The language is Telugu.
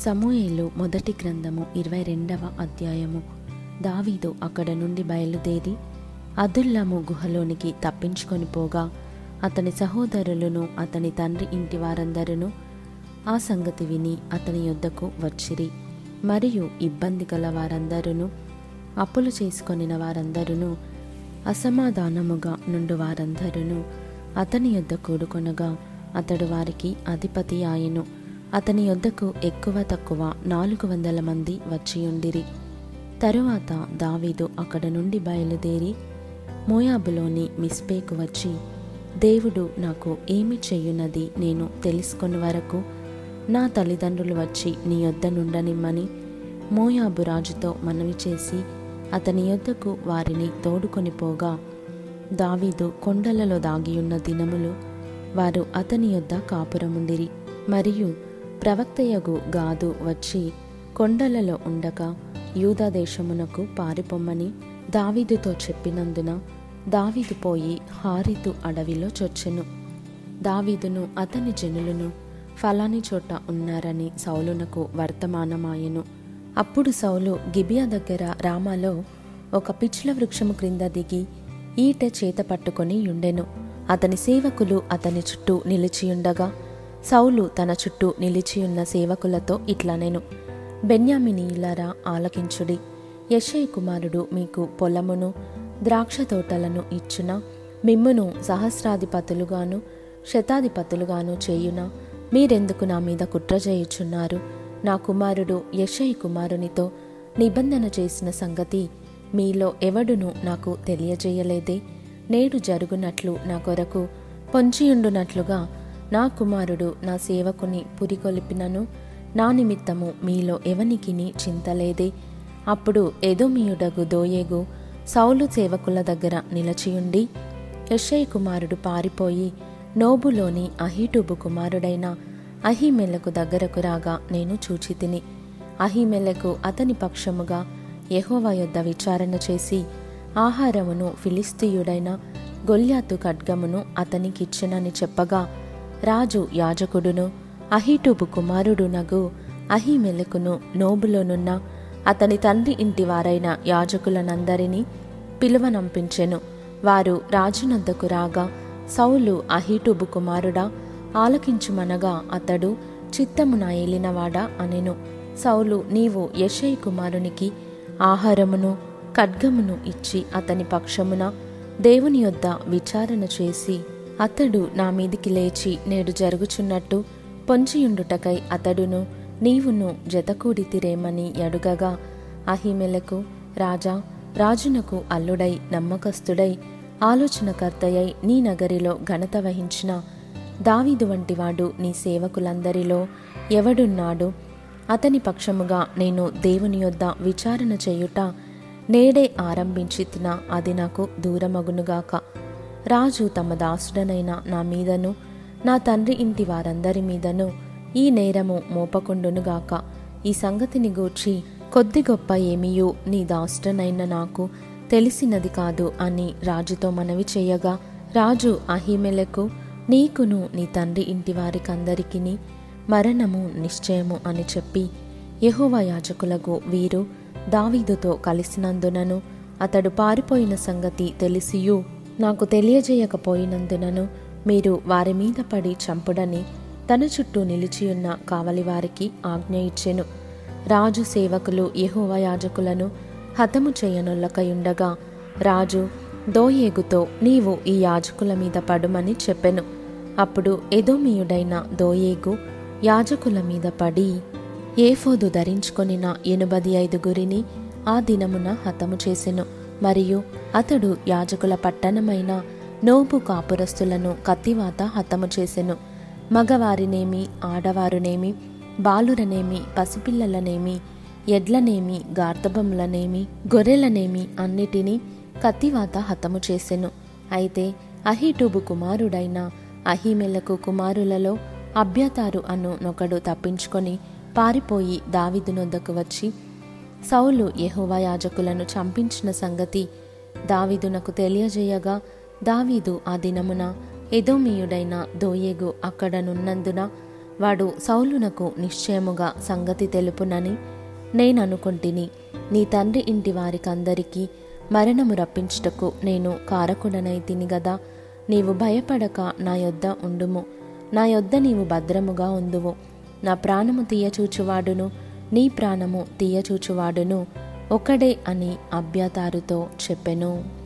సమూహేలు మొదటి గ్రంథము ఇరవై రెండవ అధ్యాయము. దావీదు అక్కడ నుండి బయలుదేరి అదుల్లాము గుహలోనికి తప్పించుకొని పోగా అతని సహోదరులను అతని తండ్రి ఇంటి వారందరూ ఆ సంగతి విని అతని యొద్దకు వచ్చిరి. మరియు ఇబ్బంది గల వారందరూ అప్పులు చేసుకొనిన వారందరూ అసమాధానముగా నుండి వారందరూ అతని యొద్ద కూడుకొనగా అతడు వారికి అధిపతి ఆయను. అతని యొద్దకు ఎక్కువ తక్కువ నాలుగు వందల మంది వచ్చియుండిరి తరువాత దావీదు అక్కడ నుండి బయలుదేరి మోయాబులోని మిస్పేకు వచ్చి దేవుడు నాకు ఏమి చేయున్నది నేను తెలుసుకొని వరకు నా తల్లిదండ్రులు వచ్చి నీ యొద్ద నుండనిమ్మని మోయాబు రాజుతో మనవి చేసి అతని యొద్దకు వారిని తోడుకొని పోగా దావీదు కొండలలో దాగియున్న దినములు వారు అతని యొద్ద కాపురముండిరి. మరియు ప్రవక్తయగు గాదు వచ్చి కొండలలో ఉండగా యూదాదేశమునకు పారిపొమ్మని దావీదుతో చెప్పినందున దావీదు పోయి హారితు అడవిలో చొచ్చెను. దావీదును అతని జనులను ఫలాని చోట ఉన్నారని సౌలునకు వర్తమానమాయెను. అప్పుడు సౌలు గిబియా దగ్గర రామాలో ఒక పిచ్ల వృక్షము క్రింద దిగి ఈట చేత పట్టుకొని యుండెను. అతని సేవకులు అతని చుట్టూ నిలిచియుండగా సౌలు తన చుట్టూ నిలిచియున్న సేవకులతో ఇట్లా నేను. బెన్యామినీయులారా ఆలకించుడి. యశయ కుమారుడు మీకు పొలమును ద్రాక్ష తోటలను ఇచ్చున? మిమ్మును సహస్రాధిపతులుగాను శతాధిపతులుగాను చేయున? మీరెందుకు నా మీద కుట్ర చేయుచున్నారు? నా కుమారుడు యశయ్ కుమారునితో నిబంధన చేసిన సంగతి మీలో ఎవడును నాకు తెలియజేయలేదే. నేడు జరుగునట్లు నా కొరకు పొంచియుండునట్లుగా నా కుమారుడు నా సేవకుని పురికొలిపినను. నా నిమిత్తము మీలో ఎవనికిని చింతలేదే. అప్పుడు ఎదోమియుడగు దోయేగు సౌలు సేవకుల దగ్గర నిలచియుండి యశ్ఐ కుమారుడు పారిపోయి నోబులోని అహిటూబు కుమారుడైన అహిమెలకు దగ్గరకు రాగా నేను చూచితిని. అహిమెలకు అతని పక్షముగా యహోవ యొద్ద విచారణ చేసి ఆహారమును ఫిలిస్తీయుడైన గొల్యాతు ఖడ్గమును అతనికిచ్చెనని చెప్పగా రాజు యాజకుడును అహీటూబు కుమారుడునగు అహిమెలకును నోబులోనున్న అతని తండ్రి ఇంటి వారైన యాజకులనందరినీ పిలువనంపించెను. వారు రాజునద్దకు రాగా సౌలు అహీటూబు కుమారుడా ఆలకించుమనగా అతడు చిత్తమున ఏలినవాడా? అనెను. సౌలు నీవు యశై కుమారునికి ఆహారమును ఖడ్గమును ఇచ్చి అతని పక్షమున దేవుని యొద్ద విచారణ చేసి అతడు నా మీదికి లేచి నేడు జరుగుచున్నట్టు పొంచియుండుటకై అతడును నీవును జతకూడితిరేమని అడుగగా అహిమెలకు రాజా రాజునకు అల్లుడై నమ్మకస్తుడై ఆలోచనకర్తయై నీ నగరిలో ఘనత వహించిన దావీదు వంటివాడు నీ సేవకులందరిలో ఎవడున్నాడు? అతని పక్షముగా నేను దేవుని యొద్ద విచారణ చేయుట నేడే ఆరంభించితిన అది నాకు దూరమగునుగాక. రాజు తమ దాసుడనైన నా మీదను నా తండ్రి ఇంటి వారందరి మీదను ఈ నేరము మోపకుండునుగాక. ఈ సంగతిని గూర్చి కొద్ది గొప్ప ఏమియు నీ దాసుడనైన నాకు తెలిసినది కాదు అని రాజుతో మనవి చేయగా రాజు అహిమెలకు నీకును నీ తండ్రి ఇంటి వారికందరికిని మరణము నిశ్చయము అని చెప్పి యహోవ యాజకులకు వీరు దావీదుతో కలిసినందునను అతడు పారిపోయిన సంగతి తెలిసియు. నాకు తెలియజేయకపోయినందునను మీరు వారి మీద పడి చంపుడని తన చుట్టూ నిలిచియున్న కావలివారికి ఆజ్ఞ ఇచ్చెను. రాజు సేవకులు యహోవ యాజకులను హతము చేయనొల్లకయుండగా రాజు దోయేగుతో నీవు ఈ యాజకుల మీద పడుమని చెప్పెను. అప్పుడు ఎదోమీయుడైన దోయేగు యాజకుల మీద పడి ఏఫోదు ధరించుకొనిన ఎనుబది ఐదుగురిని ఆ దినమున హతము చేసెను. మరియు అతడు యాజకుల పట్టణమైన నోబు కాపురస్తులను కత్తివాత హతము చేసెను. మగవారినేమి ఆడవారునేమి బాలురనేమి పసిపిల్లలనేమి ఎడ్లనేమి గార్ధబములనేమి గొర్రెలనేమి అన్నిటినీ కత్తివాత హతము చేసెను. అయితే అహీటూబు కుమారుడైన అహీమెలకు కుమారులలో అభ్యతారు అను నొకడు తప్పించుకొని పారిపోయి దావిదునొద్దకు వచ్చి సౌలు యహోవా యాజకులను చంపించిన సంగతి దావీదునకు తెలియజేయగా దావీదు ఆ దినమున ఎదోమీయుడైన దోయేగు అక్కడనున్నందున వాడు సౌలునకు నిశ్చయముగా సంగతి తెలుపునని నేననుకుంటిని. నీ తండ్రి ఇంటి వారికందరికీ మరణము రప్పించుటకు నేను కారకుడనై తిని గదా నీవు భయపడక నా యొద్ద ఉండుము. నా యొద్ద నీవు భద్రముగా ఉందువు నా ప్రాణము తీయచూచువాడును. నీ ప్రాణము తీయచూచువాడును. ఒకడే అని అభ్యతారుతో చెప్పెను.